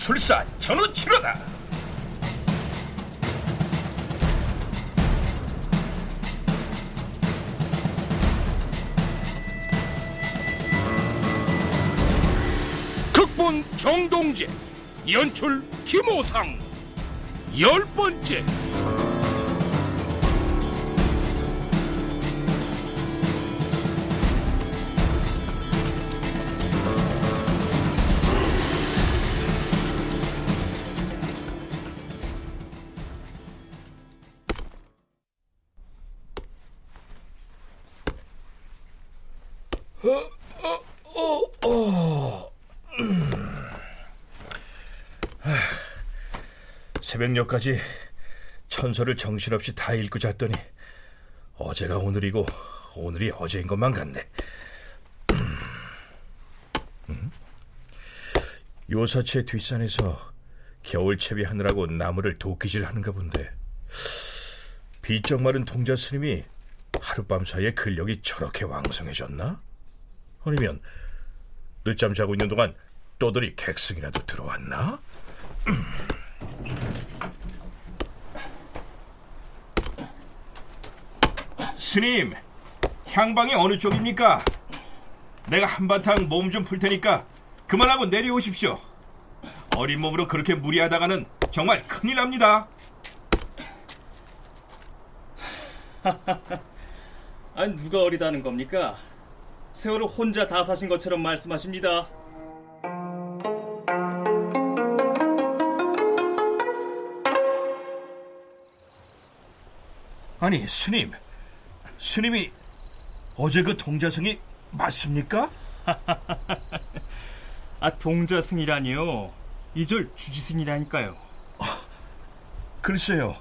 술사 전우치로다. 극본 정동재 연출 김호상. 열 번째 새벽녘까지 천서를 정신없이 다 읽고 잤더니 어제가 오늘이고 오늘이 어제인 것만 같네. 음? 요사체 뒷산에서 겨울 채비 하느라고 나무를 도끼질 하는가 본데 비쩍 마른 동자 스님이 하룻밤 사이에 근력이 저렇게 왕성해졌나? 아니면 늦잠 자고 있는 동안 또들이 객승이라도 들어왔나? 스님, 향방이 어느 쪽입니까? 내가 한바탕 몸 좀 풀 테니까 그만하고 내려오십시오. 어린 몸으로 그렇게 무리하다가는 정말 큰일 납니다. 아니 누가 어리다는 겁니까? 세월을 혼자 다 사신 것처럼 말씀하십니다. 아니, 스님. 스님이 어제 그 동자승이 맞습니까? 아 동자승이라니요. 이절 주지승이라니까요. 아, 글쎄요.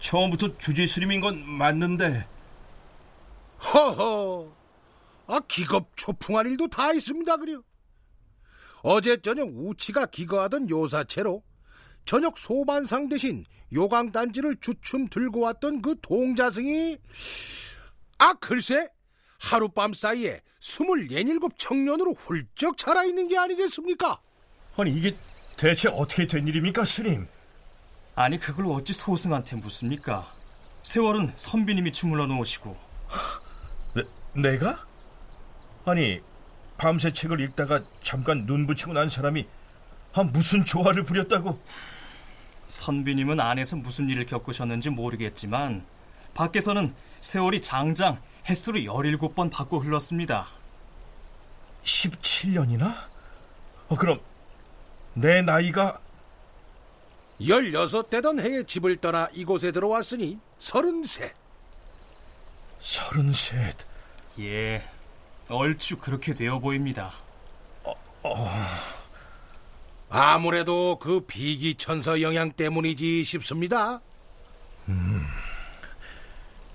처음부터 주지 스님인 건 맞는데. 허허. 아 기겁 초풍할 일도 다 있습니다 그려. 어제 저녁 우치가 기거하던 요사체로 저녁 소반상 대신 요강단지를 주춤 들고 왔던 그 동자승이 아 글쎄 하룻밤 사이에 스물예닐곱 청년으로 훌쩍 자라있는 게 아니겠습니까? 아니 이게 대체 어떻게 된 일입니까 스님? 아니 그걸 어찌 소승한테 묻습니까? 세월은 선비님이 주물러 놓으시고 내, 내가? 아니 밤새 책을 읽다가 잠깐 눈 붙이고 난 사람이 아, 무슨 조화를 부렸다고? 선비님은 안에서 무슨 일을 겪으셨는지 모르겠지만 밖에서는 세월이 장장 횟수로 17번 받고 흘렀습니다. 17년이나? 어, 그럼 내 나이가 16대던 해에 집을 떠나 이곳에 들어왔으니 33. 33. 예, 얼추 그렇게 되어 보입니다. 어, 어... 아무래도 그 비기천서 영향 때문이지 싶습니다. 음,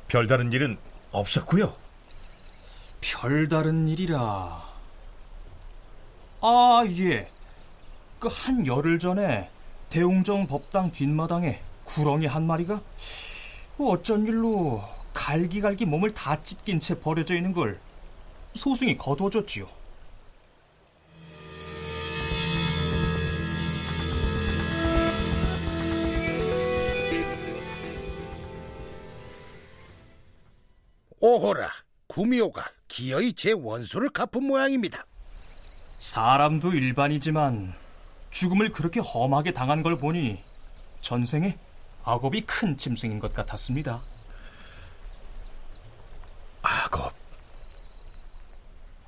별다른 일은 없었고요. 별다른 일이라. 아, 예. 그 한 열흘 전에 대웅정 법당 뒷마당에 구렁이 한 마리가 어쩐 일로 갈기갈기 몸을 다 찢긴 채 버려져 있는 걸 소승이 거두어줬지요. 오호라, 구미호가 기어이 제 원수를 갚은 모양입니다. 사람도 일반이지만 죽음을 그렇게 험하게 당한 걸 보니 전생에 악업이 큰 짐승인 것 같았습니다. 악업?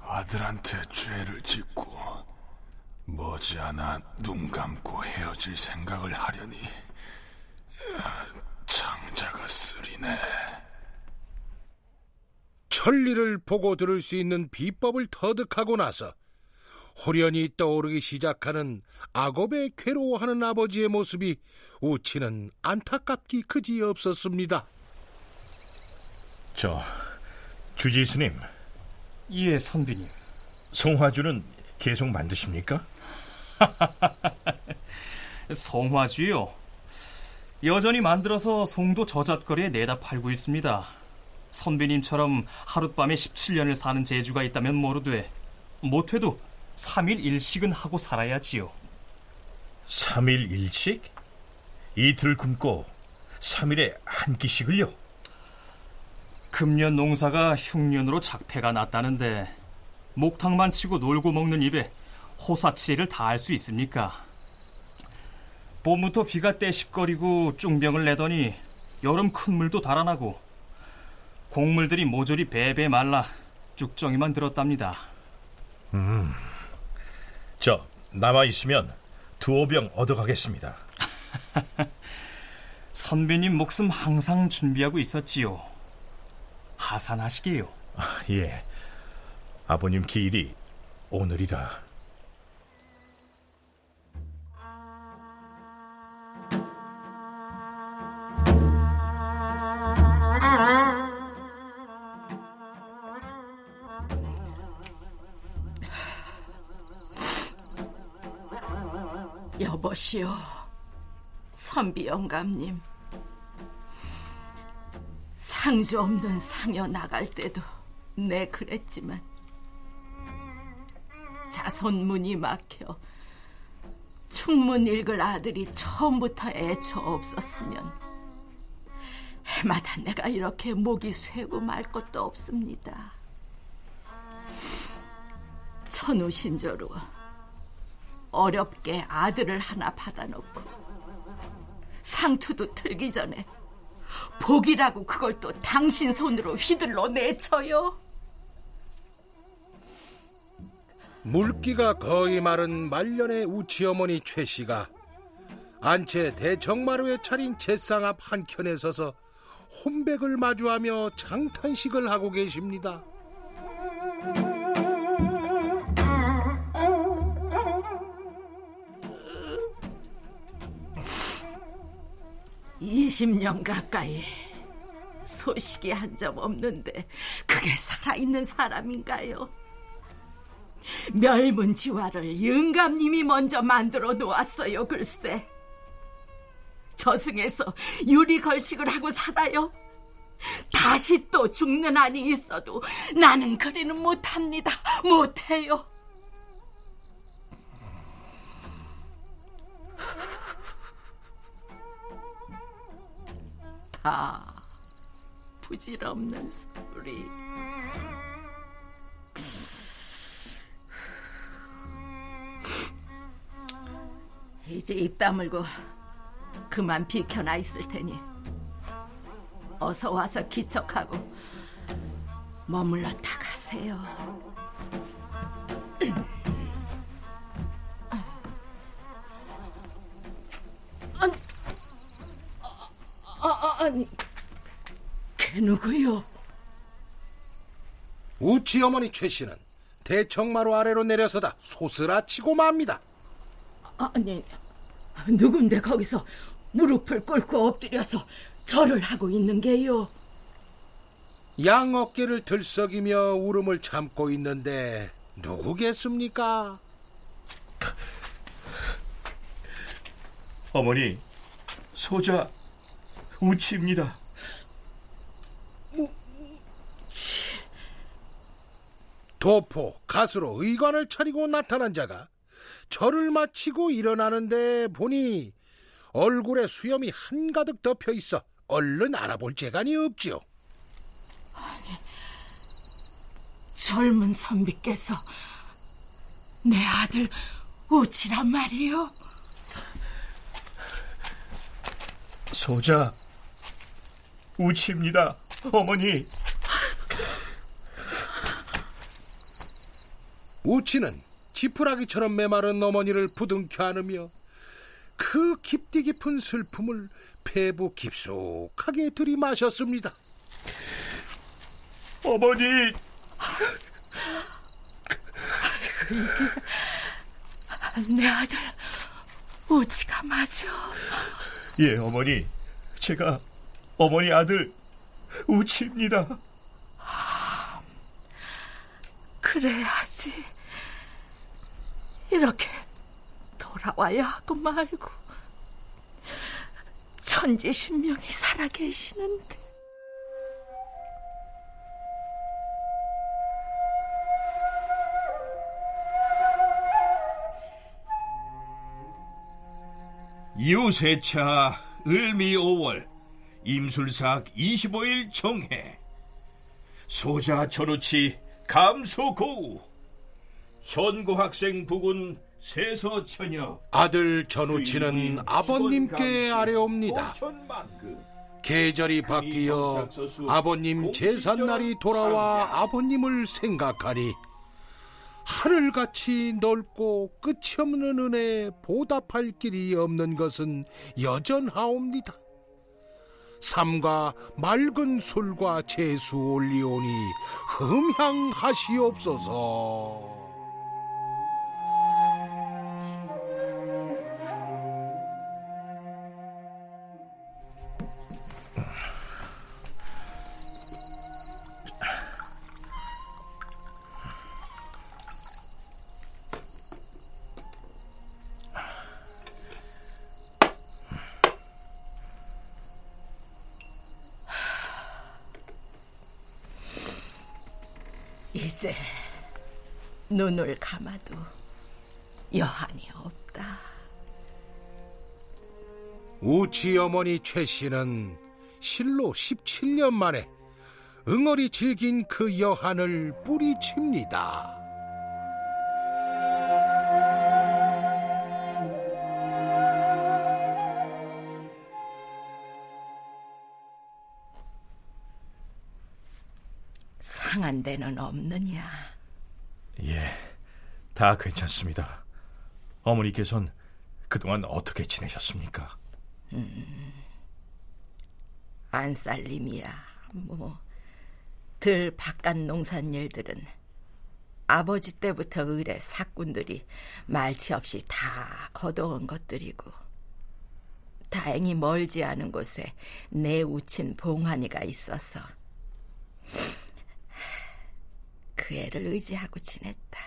아들한테 죄를 짓고 머지않아 눈 감고 헤어질 생각을 하려니 장자가 쓰리네. 천리를 보고 들을 수 있는 비법을 터득하고 나서 호련히 떠오르기 시작하는 악업에 괴로워하는 아버지의 모습이 우치는 안타깝기 그지 없었습니다. 저 주지 스님. 예, 선비님. 송화주는 계속 만드십니까? 송화주요. 여전히 만들어서 송도 저잣거리에 내다 팔고 있습니다. 선비님처럼 하룻밤에 17년을 사는 재주가 있다면 모르되 못해도 3일 일식은 하고 살아야지요. 3일 일식? 이틀 굶고 3일에 한 끼씩을요? 금년 농사가 흉년으로 작패가 났다는데 목탕만 치고 놀고 먹는 입에 호사치를 다 할 수 있습니까? 봄부터 비가 떼식거리고 쭝병을 내더니 여름 큰 물도 달아나고 곡물들이 모조리 배배 말라 쭉정이만 들었답니다. 음, 저 남아 있으면 두어 병 얻어가겠습니다. 선배님 목숨 항상 준비하고 있었지요. 하산하시게요. 아, 예, 아버님 기일이 오늘이라. 여보시오, 선비 영감님. 상주 없는 상여 나갈 때도 내 그랬지만 자손문이 막혀 충문 읽을 아들이 처음부터 애처 없었으면 해마다 내가 이렇게 목이 쇠고 말 것도 없습니다. 천우신조로 어렵게 아들을 하나 받아놓고 상투도 틀기 전에 복이라고 그걸 또 당신 손으로 휘둘러 내쳐요. 물기가 거의 마른 말년의 우치 어머니 최 씨가 안채 대청마루에 차린 제상 앞 한켠에 서서 혼백을 마주하며 장탄식을 하고 계십니다. 20년 가까이 소식이 한 점 없는데 그게 살아있는 사람인가요? 멸문지화를 영감님이 먼저 만들어 놓았어요 글쎄. 저승에서 유리 걸식을 하고 살아요? 다시 또 죽는 한이 있어도 나는 그리는 못합니다. 못해요 다 부질없는 소리. 이제 입 다물고 그만 비켜나 있을 테니 어서 와서 기척하고 머물렀다 가세요. 아, 아니, 걔 누구요? 우치 어머니 최 씨는 대청마루 아래로 내려서다 소스라치고 맙니다. 아니, 누군데 거기서 무릎을 꿇고 엎드려서 절을 하고 있는 게요? 양 어깨를 들썩이며 울음을 참고 있는데 누구겠습니까? 어머니, 소자 우치입니다. 치. 도포, 가수로 의관을 차리고 나타난 자가 절을 마치고 일어나는데 보니 얼굴에 수염이 한가득 덮여 있어 얼른 알아볼 재간이 없지요. 아니, 젊은 선비께서 내 아들 우치란 말이요. 소자 우치입니다, 어머니. 우치는 지푸라기처럼 메마른 어머니를 부둥켜 안으며 그 깊디 깊은 슬픔을 폐부 깊숙하게 들이마셨습니다. 어머니. 내 아들 우치가 맞아. 예, 어머니. 제가 어머니 아들 우치입니다. 그래야지. 이렇게 돌아와야 하고 말고 천지신명이 살아계시는데 이웃의 차 을미 5월 임술삭 25일 정해. 소자 전우치 감소고우. 현고 학생 부군 세서 처녀. 아들 전우치는 아버님께 아뢰옵니다. 계절이 바뀌어 아버님 제삿날이 돌아와 아버님을 생각하니 하늘같이 넓고 끝이 없는 은혜 보답할 길이 없는 것은 여전하옵니다. 삼과 맑은 술과 재수 올리오니 흠향하시옵소서. 이제 눈을 감아도 여한이 없다. 우치 어머니 최 씨는 실로 17년 만에 응어리 질긴 그 여한을 뿌리칩니다. 한 데는 없느냐? 예, 다 괜찮습니다. 어머니께선 그동안 어떻게 지내셨습니까? 음, 안살림이야. 뭐, 들 바깥 농산일들은 아버지 때부터 의뢰 사꾼들이 말치 없이 다 거둬온 것들이고, 다행히 멀지 않은 곳에 내 우친 봉환이가 있어서 그 애를 의지하고 지냈다.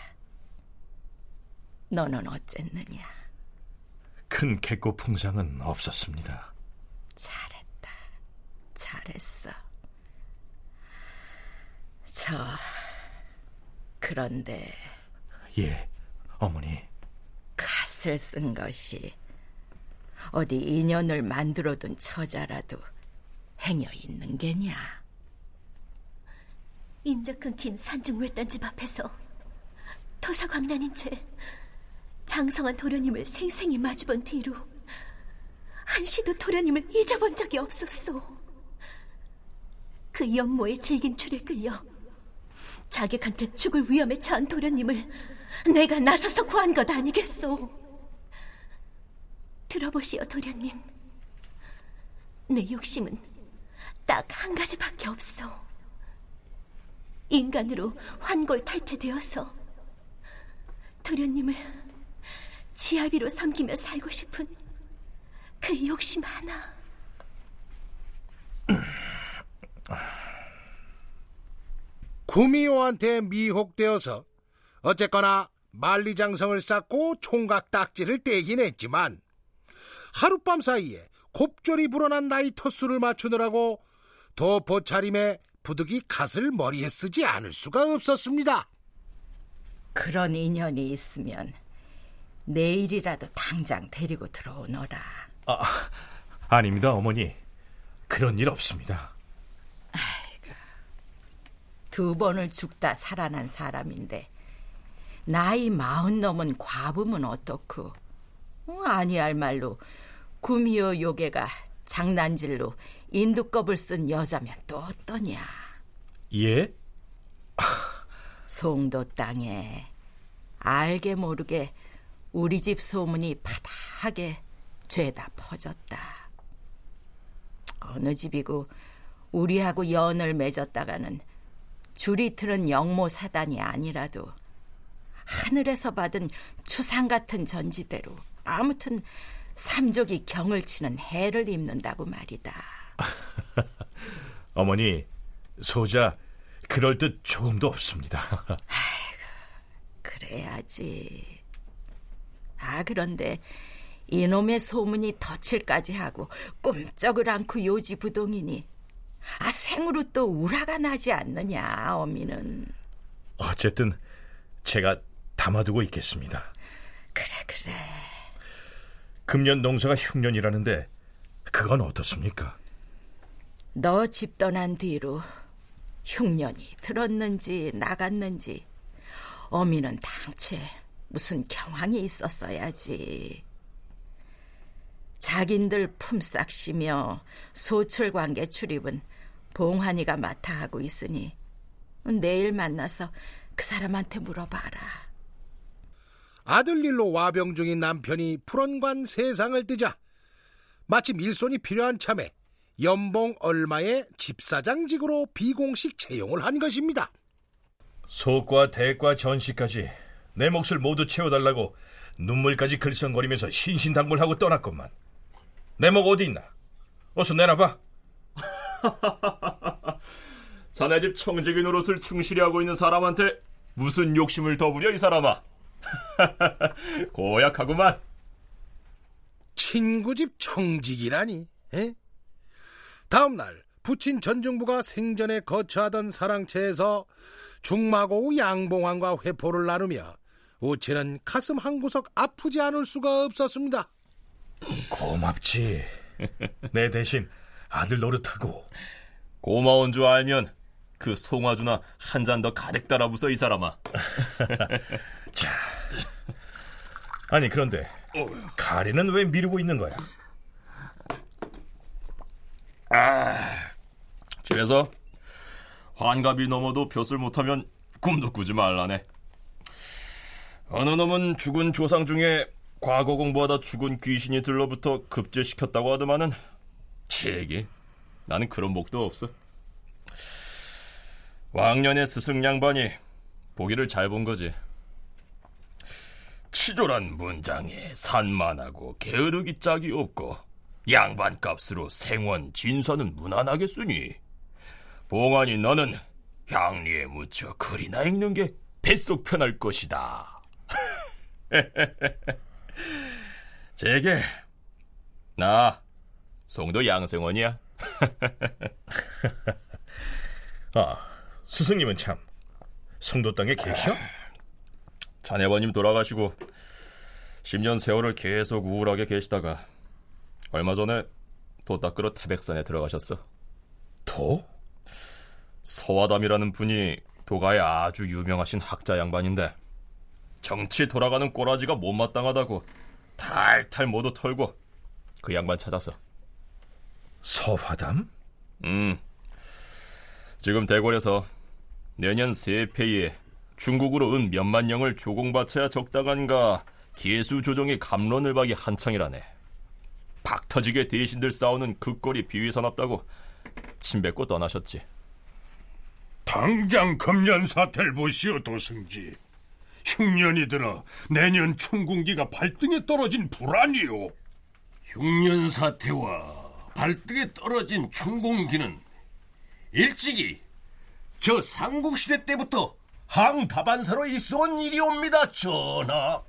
너는 어쨌느냐? 큰 개고 풍상은 없었습니다. 잘했다. 잘했어. 저, 그런데. 예, 어머니. 갓을 쓴 것이 어디 인연을 만들어둔 처자라도 행여 있는 게냐? 인적 끊긴 산중 외딴 집 앞에서 토사광난인 채 장성한 도련님을 생생히 마주본 뒤로 한시도 도련님을 잊어본 적이 없었소. 그 연모의 질긴 줄에 끌려 자객한테 죽을 위험에 처한 도련님을 내가 나서서 구한 것 아니겠소. 들어보시오, 도련님. 내 욕심은 딱 한 가지밖에 없어. 인간으로 환골 탈퇴되어서 도련님을 지아비로 섬기며 살고 싶은 그 욕심 하나. 구미호한테 미혹되어서 어쨌거나 만리장성을 쌓고 총각 딱지를 떼긴 했지만 하룻밤 사이에 곱절이 불어난 나이 토수를 맞추느라고 도 보차림에 부득이 갓을 머리에 쓰지 않을 수가 없었습니다. 그런 인연이 있으면 내일이라도 당장 데리고 들어오너라. 아, 아닙니다, 어머니. 그런 일 없습니다. 아이고, 두 번을 죽다 살아난 사람인데 나이 마흔 넘은 과부면 어떻고? 어, 아니할 말로 구미호 요괴가 장난질로 인두껍을 쓴 여자면 또 어떠냐? 예? 송도 땅에 알게 모르게 우리 집 소문이 파다하게 죄다 퍼졌다. 어느 집이고 우리하고 연을 맺었다가는 줄이 틀은 영모 사단이 아니라도 하늘에서 받은 추상 같은 전지대로 아무튼 삼족이 경을 치는 해를 입는다고 말이다. 어머니, 소자 그럴 듯 조금도 없습니다. 아이고, 그래야지. 아, 그런데 이놈의 소문이 덫을까지 하고 꼼짝을 않고 요지부동이니 아, 생으로 또 우라가 나지 않느냐, 어미는. 어쨌든 제가 담아두고 있겠습니다. 그래, 그래. 금년 농사가 흉년이라는데 그건 어떻습니까? 너 집 떠난 뒤로 흉년이 들었는지 나갔는지 어미는 당최 무슨 경황이 있었어야지. 자긴들 품삯 시며 소출관계 출입은 봉환이가 맡아 하고 있으니 내일 만나서 그 사람한테 물어봐라. 아들 일로 와병 중인 남편이 불원관 세상을 뜨자 마침 일손이 필요한 참에 연봉 얼마의 집사장직으로 비공식 채용을 한 것입니다. 속과 대과 전시까지 내 몫을 모두 채워달라고 눈물까지 글썽거리면서 신신당부하고 떠났건만 내 목 어디 있나? 어서 내놔봐. 자네 집 청지기 노릇을 충실히 하고 있는 사람한테 무슨 욕심을 더 부려 이 사람아? 고약하구만. 친구 집 청직이라니. 에? 다음 날 부친 전중부가 생전에 거처하던 사랑채에서 중마고우 양봉환과 회포를 나누며 우치는 가슴 한 구석 아프지 않을 수가 없었습니다. 고맙지. 내 대신 아들 노릇하고 고마운 줄 알면 그 송화주나 한 잔 더 가득 따라 부숴 이 사람아. 자. 아니 그런데 가리는 왜 미루고 있는 거야? 그래서 환갑이 넘어도 벼슬 못하면 꿈도 꾸지 말라네. 어느 놈은 죽은 조상 중에 과거 공부하다 죽은 귀신이 들러붙어 급제시켰다고 하더만은 치기 나는 그런 목도 없어. 왕년의 스승 양반이 보기를 잘 본 거지. 치졸한 문장에 산만하고 게으르기 짝이 없고 양반 값으로 생원 진사는 무난하겠으니 봉안이 너는 향리에 묻혀 글이나 읽는 게 뱃속 편할 것이다. 제게 나 송도 양생원이야. 아, 스승님은 참 성도 땅에 계셔? 자네버님 돌아가시고 10년 세월을 계속 우울하게 계시다가 얼마 전에 도 닦으러 태백산에 들어가셨어. 도? 서화담이라는 분이 도가에 아주 유명하신 학자 양반인데 정치 돌아가는 꼬라지가 못마땅하다고 탈탈 모두 털고 그 양반 찾아서 서화담? 음 지금 대궐에서 내년 세폐에 중국으로 은 몇만 영을 조공바쳐야 적당한가 기수 조정의 감론을 박이 한창이라네 박 터지게 대신들 싸우는 극거리 비위사납다고 침 뱉고 떠나셨지 당장 금년 사태를 보시오 도승지. 흉년이 들어 내년 총궁기가 발등에 떨어진 불안이오. 흉년 사태와 발등에 떨어진 충공기는 일찍이 저 삼국시대 때부터 항다반사로 있어온 일이옵니다, 전하.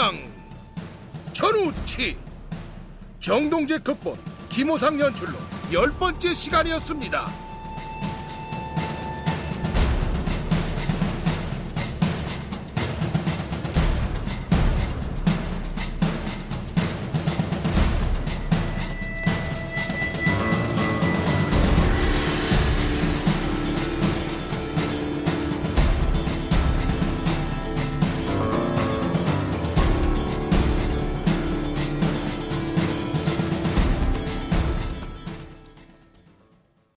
극장 전우치 정동재 극본 김호상 연출로 열 번째 시간이었습니다.